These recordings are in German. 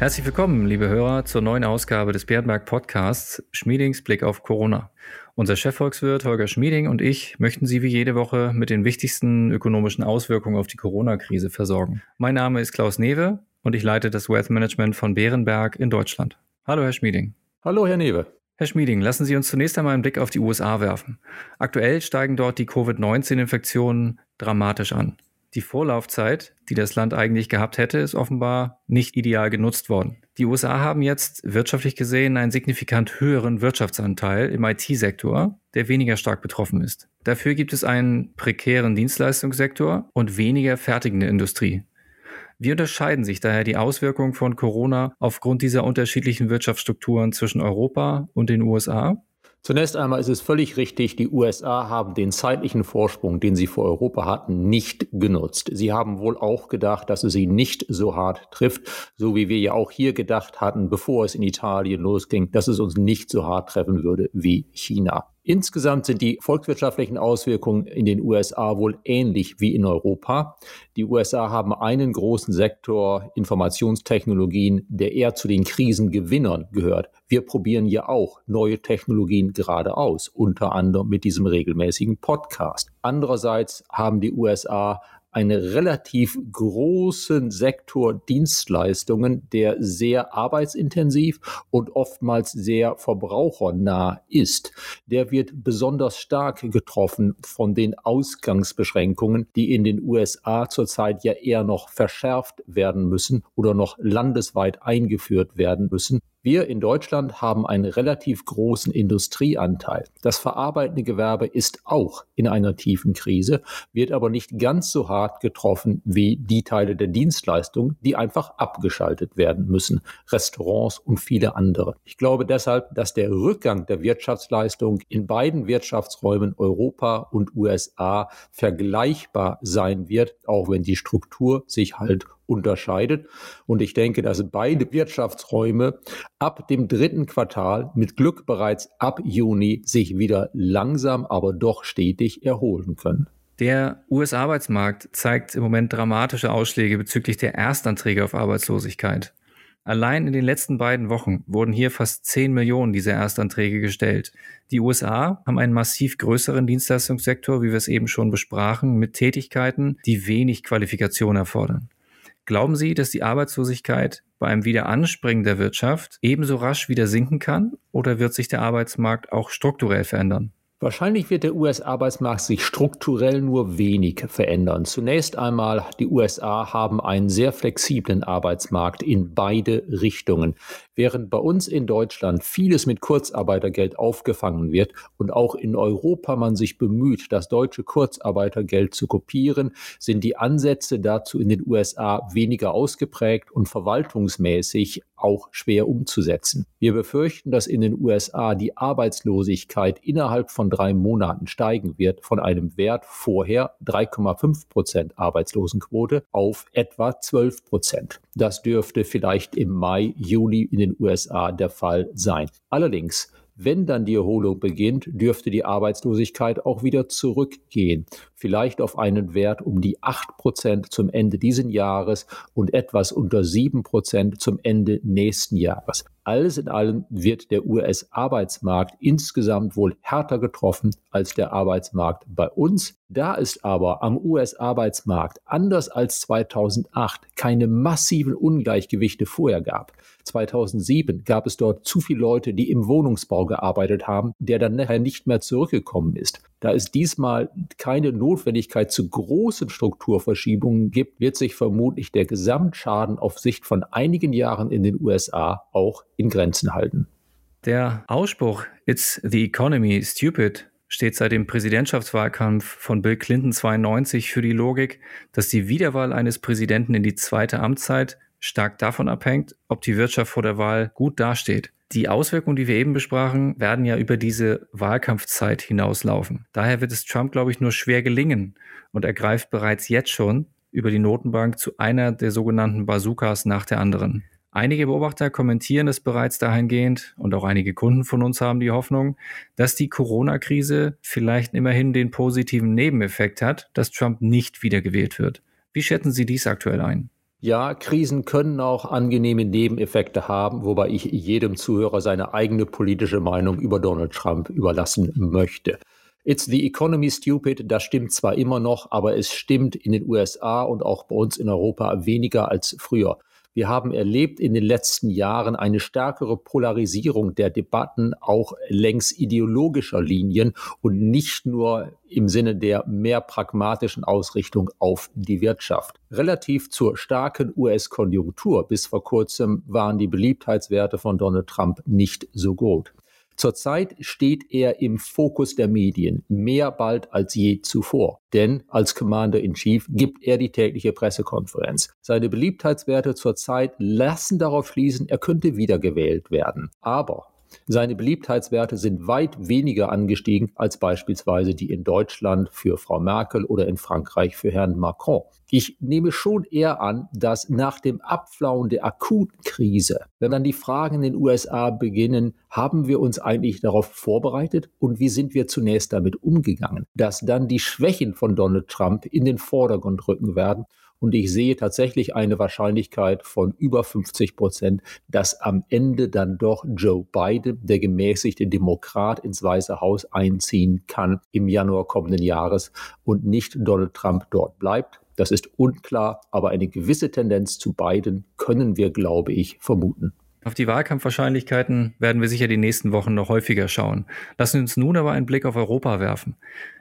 Herzlich willkommen, liebe Hörer, zur neuen Ausgabe des Bärenberg Podcasts Schmiedings Blick auf Corona. Unser Chefvolkswirt Holger Schmieding und ich möchten Sie wie jede Woche mit den wichtigsten ökonomischen Auswirkungen auf die Corona-Krise versorgen. Mein Name ist Klaus Newe und ich leite das Wealth Management von Bärenberg in Deutschland. Hallo, Herr Schmieding. Hallo, Herr Newe. Herr Schmieding, lassen Sie uns zunächst einmal einen Blick auf die USA werfen. Aktuell steigen dort die Covid-19-Infektionen dramatisch an. Die Vorlaufzeit, die das Land eigentlich gehabt hätte, ist offenbar nicht ideal genutzt worden. Die USA haben jetzt wirtschaftlich gesehen einen signifikant höheren Wirtschaftsanteil im IT-Sektor, der weniger stark betroffen ist. Dafür gibt es einen prekären Dienstleistungssektor und weniger fertigende Industrie. Wie unterscheiden sich daher die Auswirkungen von Corona aufgrund dieser unterschiedlichen Wirtschaftsstrukturen zwischen Europa und den USA? Zunächst einmal ist es völlig richtig, die USA haben den zeitlichen Vorsprung, den sie vor Europa hatten, nicht genutzt. Sie haben wohl auch gedacht, dass es sie nicht so hart trifft, so wie wir ja auch hier gedacht hatten, bevor es in Italien losging, dass es uns nicht so hart treffen würde wie China. Insgesamt sind die volkswirtschaftlichen Auswirkungen in den USA wohl ähnlich wie in Europa. Die USA haben einen großen Sektor Informationstechnologien, der eher zu den Krisengewinnern gehört. Wir probieren ja auch neue Technologien gerade aus, unter anderem mit diesem regelmäßigen Podcast. Andererseits haben die USA einen relativ großen Sektor Dienstleistungen, der sehr arbeitsintensiv und oftmals sehr verbrauchernah ist. Der wird besonders stark getroffen von den Ausgangsbeschränkungen, die in den USA zurzeit ja eher noch verschärft werden müssen oder noch landesweit eingeführt werden müssen. Wir in Deutschland haben einen relativ großen Industrieanteil. Das verarbeitende Gewerbe ist auch in einer tiefen Krise, wird aber nicht ganz so hart getroffen wie die Teile der Dienstleistung, die einfach abgeschaltet werden müssen. Restaurants und viele andere. Ich glaube deshalb, dass der Rückgang der Wirtschaftsleistung in beiden Wirtschaftsräumen Europa und USA vergleichbar sein wird, auch wenn die Struktur sich halt unterscheidet. Und ich denke, dass beide Wirtschaftsräume ab dem dritten Quartal mit Glück bereits ab Juni sich wieder langsam, aber doch stetig erholen können. Der US-Arbeitsmarkt zeigt im Moment dramatische Ausschläge bezüglich der Erstanträge auf Arbeitslosigkeit. Allein in den letzten beiden Wochen wurden hier fast 10 Millionen dieser Erstanträge gestellt. Die USA haben einen massiv größeren Dienstleistungssektor, wie wir es eben schon besprachen, mit Tätigkeiten, die wenig Qualifikation erfordern. Glauben Sie, dass die Arbeitslosigkeit bei einem Wiederanspringen der Wirtschaft ebenso rasch wieder sinken kann oder wird sich der Arbeitsmarkt auch strukturell verändern? Wahrscheinlich wird der US-Arbeitsmarkt sich strukturell nur wenig verändern. Zunächst einmal, die USA haben einen sehr flexiblen Arbeitsmarkt in beide Richtungen. Während bei uns in Deutschland vieles mit Kurzarbeitergeld aufgefangen wird und auch in Europa man sich bemüht, das deutsche Kurzarbeitergeld zu kopieren, sind die Ansätze dazu in den USA weniger ausgeprägt und verwaltungsmäßig auch schwer umzusetzen. Wir befürchten, dass in den USA die Arbeitslosigkeit innerhalb von drei Monaten steigen wird von einem Wert vorher 3,5 Prozent Arbeitslosenquote auf etwa 12 Prozent. Das dürfte vielleicht im Mai, Juni in den USA der Fall sein. Allerdings wenn dann die Erholung beginnt, dürfte die Arbeitslosigkeit auch wieder zurückgehen. Vielleicht auf einen Wert um die acht Prozent zum Ende diesen Jahres und etwas unter sieben Prozent zum Ende nächsten Jahres. Alles in allem wird der US-Arbeitsmarkt insgesamt wohl härter getroffen als der Arbeitsmarkt bei uns. Da es aber am US-Arbeitsmarkt anders als 2008 keine massiven Ungleichgewichte vorher gab. 2007 gab es dort zu viele Leute, die im Wohnungsbau gearbeitet haben, der dann nachher nicht mehr zurückgekommen ist. Da es diesmal keine Notwendigkeit zu großen Strukturverschiebungen gibt, wird sich vermutlich der Gesamtschaden auf Sicht von einigen Jahren in den USA auch in Grenzen halten. Der Ausspruch It's the economy stupid steht seit dem Präsidentschaftswahlkampf von Bill Clinton 92 für die Logik, dass die Wiederwahl eines Präsidenten in die zweite Amtszeit stark davon abhängt, ob die Wirtschaft vor der Wahl gut dasteht. Die Auswirkungen, die wir eben besprachen, werden ja über diese Wahlkampfzeit hinauslaufen. Daher wird es Trump, glaube ich, nur schwer gelingen und er greift bereits jetzt schon über die Notenbank zu einer der sogenannten Bazookas nach der anderen. Einige Beobachter kommentieren es bereits dahingehend und auch einige Kunden von uns haben die Hoffnung, dass die Corona-Krise vielleicht immerhin den positiven Nebeneffekt hat, dass Trump nicht wiedergewählt wird. Wie schätzen Sie dies aktuell ein? Ja, Krisen können auch angenehme Nebeneffekte haben, wobei ich jedem Zuhörer seine eigene politische Meinung über Donald Trump überlassen möchte. It's the economy stupid, das stimmt zwar immer noch, aber es stimmt in den USA und auch bei uns in Europa weniger als früher. Wir haben erlebt in den letzten Jahren eine stärkere Polarisierung der Debatten, auch längs ideologischer Linien und nicht nur im Sinne der mehr pragmatischen Ausrichtung auf die Wirtschaft. Relativ zur starken US-Konjunktur bis vor kurzem waren die Beliebtheitswerte von Donald Trump nicht so gut. Zurzeit steht er im Fokus der Medien, mehr bald als je zuvor. Denn als Commander in Chief gibt er die tägliche Pressekonferenz. Seine Beliebtheitswerte zurzeit lassen darauf schließen, er könnte wiedergewählt werden. Aber seine Beliebtheitswerte sind weit weniger angestiegen als beispielsweise die in Deutschland für Frau Merkel oder in Frankreich für Herrn Macron. Ich nehme schon eher an, dass nach dem Abflauen der akuten Krise, wenn dann die Fragen in den USA beginnen, haben wir uns eigentlich darauf vorbereitet und wie sind wir zunächst damit umgegangen, dass dann die Schwächen von Donald Trump in den Vordergrund rücken werden und ich sehe tatsächlich eine Wahrscheinlichkeit von über 50 Prozent, dass am Ende dann doch Joe Biden, der gemäßigte Demokrat, ins Weiße Haus einziehen kann im Januar kommenden Jahres und nicht Donald Trump dort bleibt. Das ist unklar, aber eine gewisse Tendenz zu Biden können wir, glaube ich, vermuten. Auf die Wahlkampfwahrscheinlichkeiten werden wir sicher die nächsten Wochen noch häufiger schauen. Lassen Sie uns nun aber einen Blick auf Europa werfen.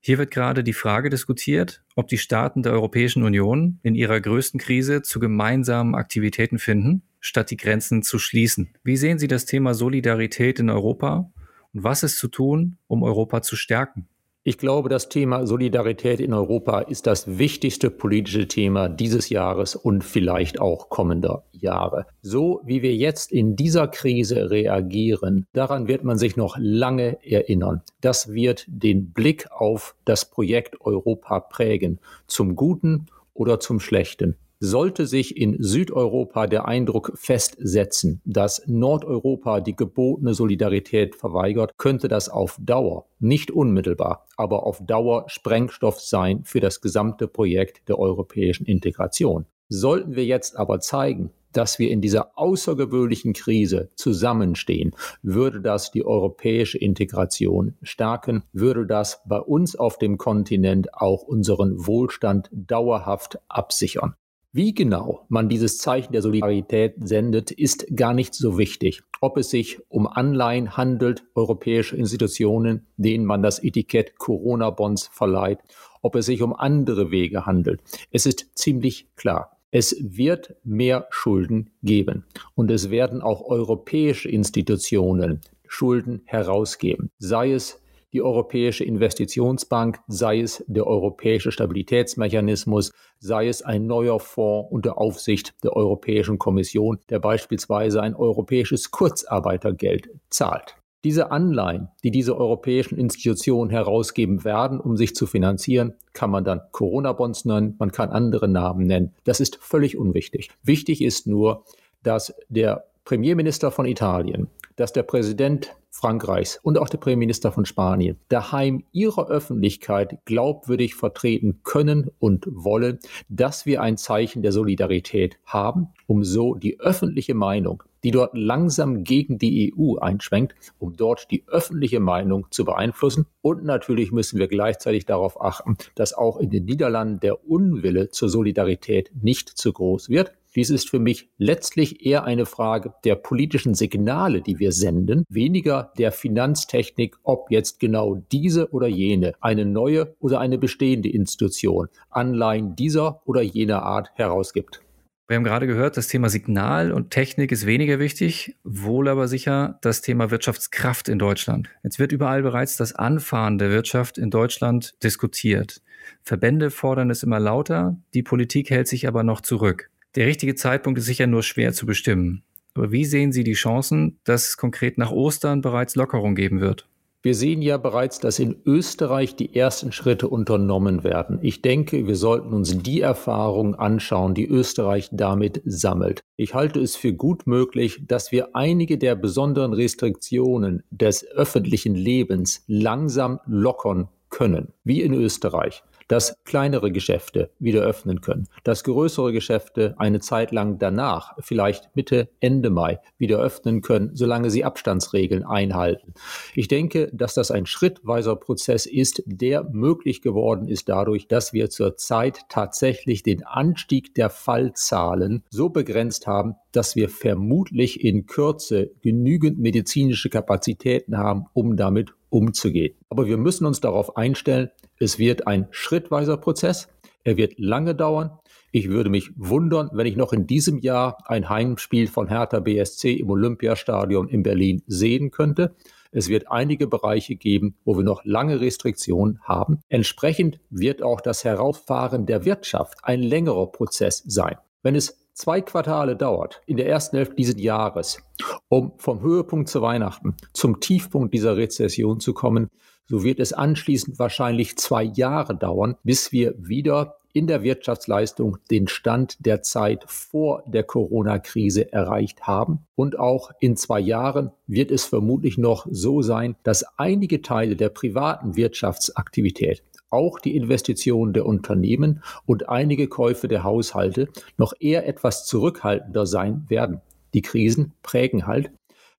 Hier wird gerade die Frage diskutiert, ob die Staaten der Europäischen Union in ihrer größten Krise zu gemeinsamen Aktivitäten finden, statt die Grenzen zu schließen. Wie sehen Sie das Thema Solidarität in Europa und was ist zu tun, um Europa zu stärken? Ich glaube, das Thema Solidarität in Europa ist das wichtigste politische Thema dieses Jahres und vielleicht auch kommender Jahre. So wie wir jetzt in dieser Krise reagieren, daran wird man sich noch lange erinnern. Das wird den Blick auf das Projekt Europa prägen, zum Guten oder zum Schlechten. Sollte sich in Südeuropa der Eindruck festsetzen, dass Nordeuropa die gebotene Solidarität verweigert, könnte das auf Dauer, nicht unmittelbar, aber auf Dauer Sprengstoff sein für das gesamte Projekt der europäischen Integration. Sollten wir jetzt aber zeigen, dass wir in dieser außergewöhnlichen Krise zusammenstehen, würde das die europäische Integration stärken, würde das bei uns auf dem Kontinent auch unseren Wohlstand dauerhaft absichern. Wie genau man dieses Zeichen der Solidarität sendet, ist gar nicht so wichtig. Ob es sich um Anleihen handelt, europäische Institutionen, denen man das Etikett Corona-Bonds verleiht, ob es sich um andere Wege handelt. Es ist ziemlich klar. Es wird mehr Schulden geben und es werden auch europäische Institutionen Schulden herausgeben, sei es die Europäische Investitionsbank, sei es der Europäische Stabilitätsmechanismus, sei es ein neuer Fonds unter Aufsicht der Europäischen Kommission, der beispielsweise ein europäisches Kurzarbeitergeld zahlt. Diese Anleihen, die diese europäischen Institutionen herausgeben werden, um sich zu finanzieren, kann man dann Corona-Bonds nennen, man kann andere Namen nennen. Das ist völlig unwichtig. Wichtig ist nur, dass der Premierminister von Italien, dass der Präsident Frankreichs und auch der Premierminister von Spanien daheim ihrer Öffentlichkeit glaubwürdig vertreten können und wollen, dass wir ein Zeichen der Solidarität haben, um so die öffentliche Meinung, die dort langsam gegen die EU einschwenkt, um dort die öffentliche Meinung zu beeinflussen. Und natürlich müssen wir gleichzeitig darauf achten, dass auch in den Niederlanden der Unwille zur Solidarität nicht zu groß wird. Dies ist für mich letztlich eher eine Frage der politischen Signale, die wir senden, weniger der Finanztechnik, ob jetzt genau diese oder jene, eine neue oder eine bestehende Institution Anleihen dieser oder jener Art herausgibt. Wir haben gerade gehört, das Thema Signal und Technik ist weniger wichtig, wohl aber sicher das Thema Wirtschaftskraft in Deutschland. Jetzt wird überall bereits das Anfahren der Wirtschaft in Deutschland diskutiert. Verbände fordern es immer lauter, die Politik hält sich aber noch zurück. Der richtige Zeitpunkt ist sicher nur schwer zu bestimmen. Aber wie sehen Sie die Chancen, dass es konkret nach Ostern bereits Lockerung geben wird? Wir sehen ja bereits, dass in Österreich die ersten Schritte unternommen werden. Ich denke, wir sollten uns die Erfahrungen anschauen, die Österreich damit sammelt. Ich halte es für gut möglich, dass wir einige der besonderen Restriktionen des öffentlichen Lebens langsam lockern können, wie in Österreich. Dass kleinere Geschäfte wieder öffnen können, dass größere Geschäfte eine Zeit lang danach, vielleicht Mitte, Ende Mai, wieder öffnen können, solange sie Abstandsregeln einhalten. Ich denke, dass das ein schrittweiser Prozess ist, der möglich geworden ist dadurch, dass wir zurzeit tatsächlich den Anstieg der Fallzahlen so begrenzt haben, dass wir vermutlich in Kürze genügend medizinische Kapazitäten haben, um damit umzugehen. Aber wir müssen uns darauf einstellen, es wird ein schrittweiser Prozess. Er wird lange dauern. Ich würde mich wundern, wenn ich noch in diesem Jahr ein Heimspiel von Hertha BSC im Olympiastadion in Berlin sehen könnte. Es wird einige Bereiche geben, wo wir noch lange Restriktionen haben. Entsprechend wird auch das Herauffahren der Wirtschaft ein längerer Prozess sein. Wenn es zwei Quartale dauert, in der ersten Hälfte dieses Jahres, um vom Höhepunkt zu Weihnachten zum Tiefpunkt dieser Rezession zu kommen, so wird es anschließend wahrscheinlich zwei Jahre dauern, bis wir wieder in der Wirtschaftsleistung den Stand der Zeit vor der Corona-Krise erreicht haben. Und auch in zwei Jahren wird es vermutlich noch so sein, dass einige Teile der privaten Wirtschaftsaktivität auch die Investitionen der Unternehmen und einige Käufe der Haushalte noch eher etwas zurückhaltender sein werden. Die Krisen prägen halt,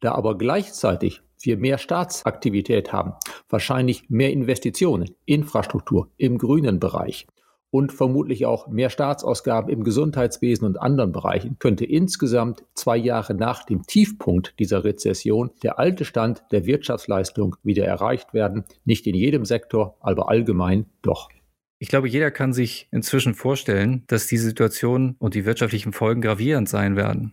da aber gleichzeitig wir mehr Staatsaktivität haben, wahrscheinlich mehr Investitionen, Infrastruktur im grünen Bereich und vermutlich auch mehr Staatsausgaben im Gesundheitswesen und anderen Bereichen, könnte insgesamt zwei Jahre nach dem Tiefpunkt dieser Rezession der alte Stand der Wirtschaftsleistung wieder erreicht werden. Nicht in jedem Sektor, aber allgemein doch. Ich glaube, jeder kann sich inzwischen vorstellen, dass die Situation und die wirtschaftlichen Folgen gravierend sein werden.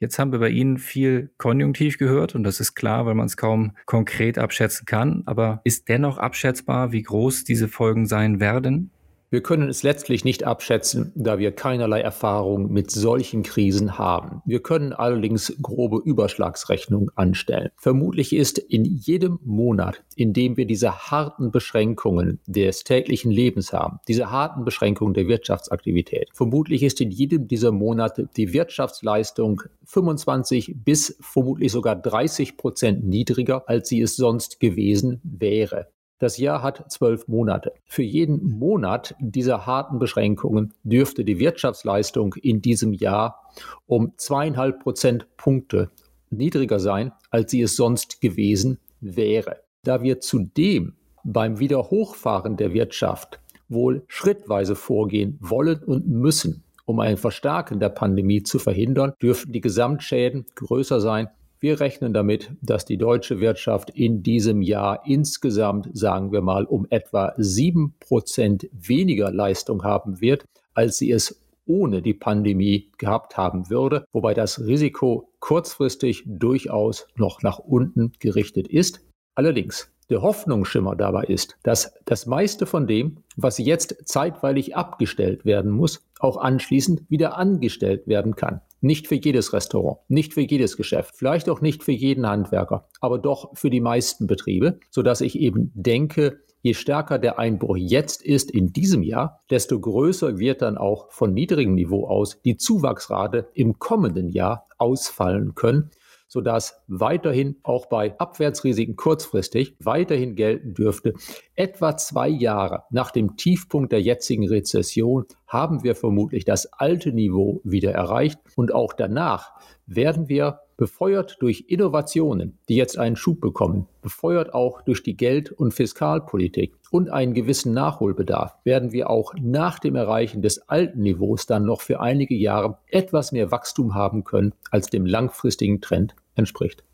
Jetzt haben wir bei Ihnen viel Konjunktiv gehört und das ist klar, weil man es kaum konkret abschätzen kann. Aber ist dennoch abschätzbar, wie groß diese Folgen sein werden? Wir können es letztlich nicht abschätzen, da wir keinerlei Erfahrung mit solchen Krisen haben. Wir können allerdings grobe Überschlagsrechnungen anstellen. Vermutlich ist in jedem Monat, in dem wir diese harten Beschränkungen des täglichen Lebens haben, diese harten Beschränkungen der Wirtschaftsaktivität, vermutlich ist in jedem dieser Monate die Wirtschaftsleistung 25 bis vermutlich sogar 30 Prozent niedriger, als sie es sonst gewesen wäre. Das Jahr hat zwölf Monate. Für jeden Monat dieser harten Beschränkungen dürfte die Wirtschaftsleistung in diesem Jahr um zweieinhalb Prozentpunkte niedriger sein, als sie es sonst gewesen wäre. Da wir zudem beim Wiederhochfahren der Wirtschaft wohl schrittweise vorgehen wollen und müssen, um ein Verstärken der Pandemie zu verhindern, dürften die Gesamtschäden größer sein wir rechnen damit, dass die deutsche Wirtschaft in diesem Jahr insgesamt, sagen wir mal, um etwa sieben Prozent weniger Leistung haben wird, als sie es ohne die Pandemie gehabt haben würde, wobei das Risiko kurzfristig durchaus noch nach unten gerichtet ist. Allerdings, der Hoffnungsschimmer dabei ist, dass das meiste von dem, was jetzt zeitweilig abgestellt werden muss, auch anschließend wieder angestellt werden kann. Nicht für jedes Restaurant, nicht für jedes Geschäft, vielleicht auch nicht für jeden Handwerker, aber doch für die meisten Betriebe, sodass ich eben denke, je stärker der Einbruch jetzt ist in diesem Jahr, desto größer wird dann auch von niedrigem Niveau aus die Zuwachsrate im kommenden Jahr ausfallen können sodass weiterhin auch bei Abwärtsrisiken kurzfristig weiterhin gelten dürfte. Etwa zwei Jahre nach dem Tiefpunkt der jetzigen Rezession haben wir vermutlich das alte Niveau wieder erreicht und auch danach werden wir befeuert durch Innovationen, die jetzt einen Schub bekommen, befeuert auch durch die Geld- und Fiskalpolitik und einen gewissen Nachholbedarf, werden wir auch nach dem Erreichen des alten Niveaus dann noch für einige Jahre etwas mehr Wachstum haben können, als dem langfristigen Trend entspricht.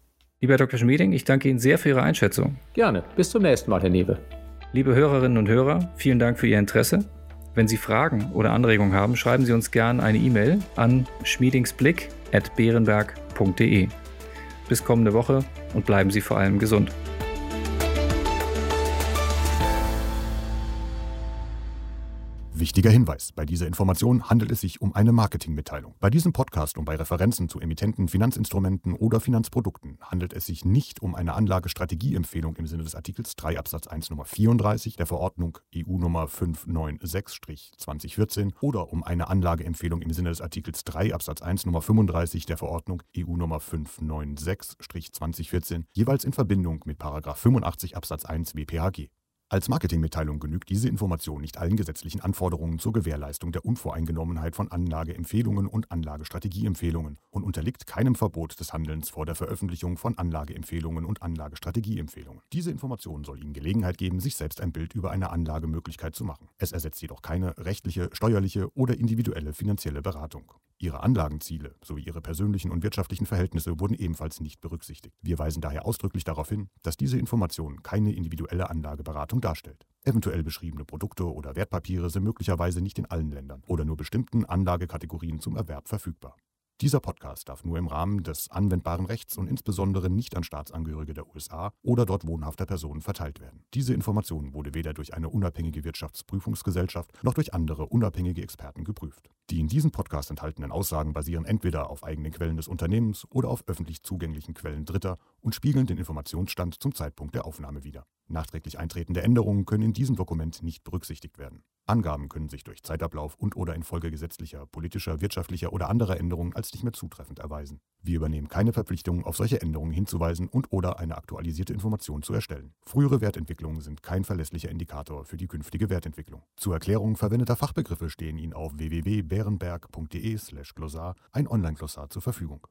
Lieber Dr. Schmieding, ich danke Ihnen sehr für Ihre Einschätzung. Gerne. Bis zum nächsten Mal, Herr Newe. Liebe Hörerinnen und Hörer, vielen Dank für Ihr Interesse. Wenn Sie Fragen oder Anregungen haben, schreiben Sie uns gerne eine E-Mail an schmiedingsblick.beerenberg.de. Bis kommende Woche und bleiben Sie vor allem gesund. Wichtiger Hinweis: Bei dieser Information handelt es sich um eine Marketingmitteilung. Bei diesem Podcast und bei Referenzen zu emittenten Finanzinstrumenten oder Finanzprodukten handelt es sich nicht um eine Anlagestrategieempfehlung im Sinne des Artikels 3 Absatz 1 Nummer 34 der Verordnung EU Nummer 596-2014 oder um eine Anlageempfehlung im Sinne des Artikels 3 Absatz 1 Nummer 35 der Verordnung EU Nummer 596-2014, jeweils in Verbindung mit 85 Absatz 1 WPHG. Als Marketingmitteilung genügt diese Information nicht allen gesetzlichen Anforderungen zur Gewährleistung der Unvoreingenommenheit von Anlageempfehlungen und Anlagestrategieempfehlungen und unterliegt keinem Verbot des Handelns vor der Veröffentlichung von Anlageempfehlungen und Anlagestrategieempfehlungen. Diese Information soll Ihnen Gelegenheit geben, sich selbst ein Bild über eine Anlagemöglichkeit zu machen. Es ersetzt jedoch keine rechtliche, steuerliche oder individuelle finanzielle Beratung. Ihre Anlagenziele sowie Ihre persönlichen und wirtschaftlichen Verhältnisse wurden ebenfalls nicht berücksichtigt. Wir weisen daher ausdrücklich darauf hin, dass diese Information keine individuelle Anlageberatung darstellt. Eventuell beschriebene Produkte oder Wertpapiere sind möglicherweise nicht in allen Ländern oder nur bestimmten Anlagekategorien zum Erwerb verfügbar. Dieser Podcast darf nur im Rahmen des anwendbaren Rechts und insbesondere nicht an Staatsangehörige der USA oder dort wohnhafter Personen verteilt werden. Diese Information wurde weder durch eine unabhängige Wirtschaftsprüfungsgesellschaft noch durch andere unabhängige Experten geprüft. Die in diesem Podcast enthaltenen Aussagen basieren entweder auf eigenen Quellen des Unternehmens oder auf öffentlich zugänglichen Quellen Dritter und spiegeln den Informationsstand zum Zeitpunkt der Aufnahme wider. Nachträglich eintretende Änderungen können in diesem Dokument nicht berücksichtigt werden. Angaben können sich durch Zeitablauf und/oder infolge gesetzlicher, politischer, wirtschaftlicher oder anderer Änderungen als nicht mehr zutreffend erweisen. Wir übernehmen keine Verpflichtung, auf solche Änderungen hinzuweisen und/oder eine aktualisierte Information zu erstellen. Frühere Wertentwicklungen sind kein verlässlicher Indikator für die künftige Wertentwicklung. Zur Erklärung verwendeter Fachbegriffe stehen Ihnen auf www.bärenberg.de/glossar ein Online-Glossar zur Verfügung.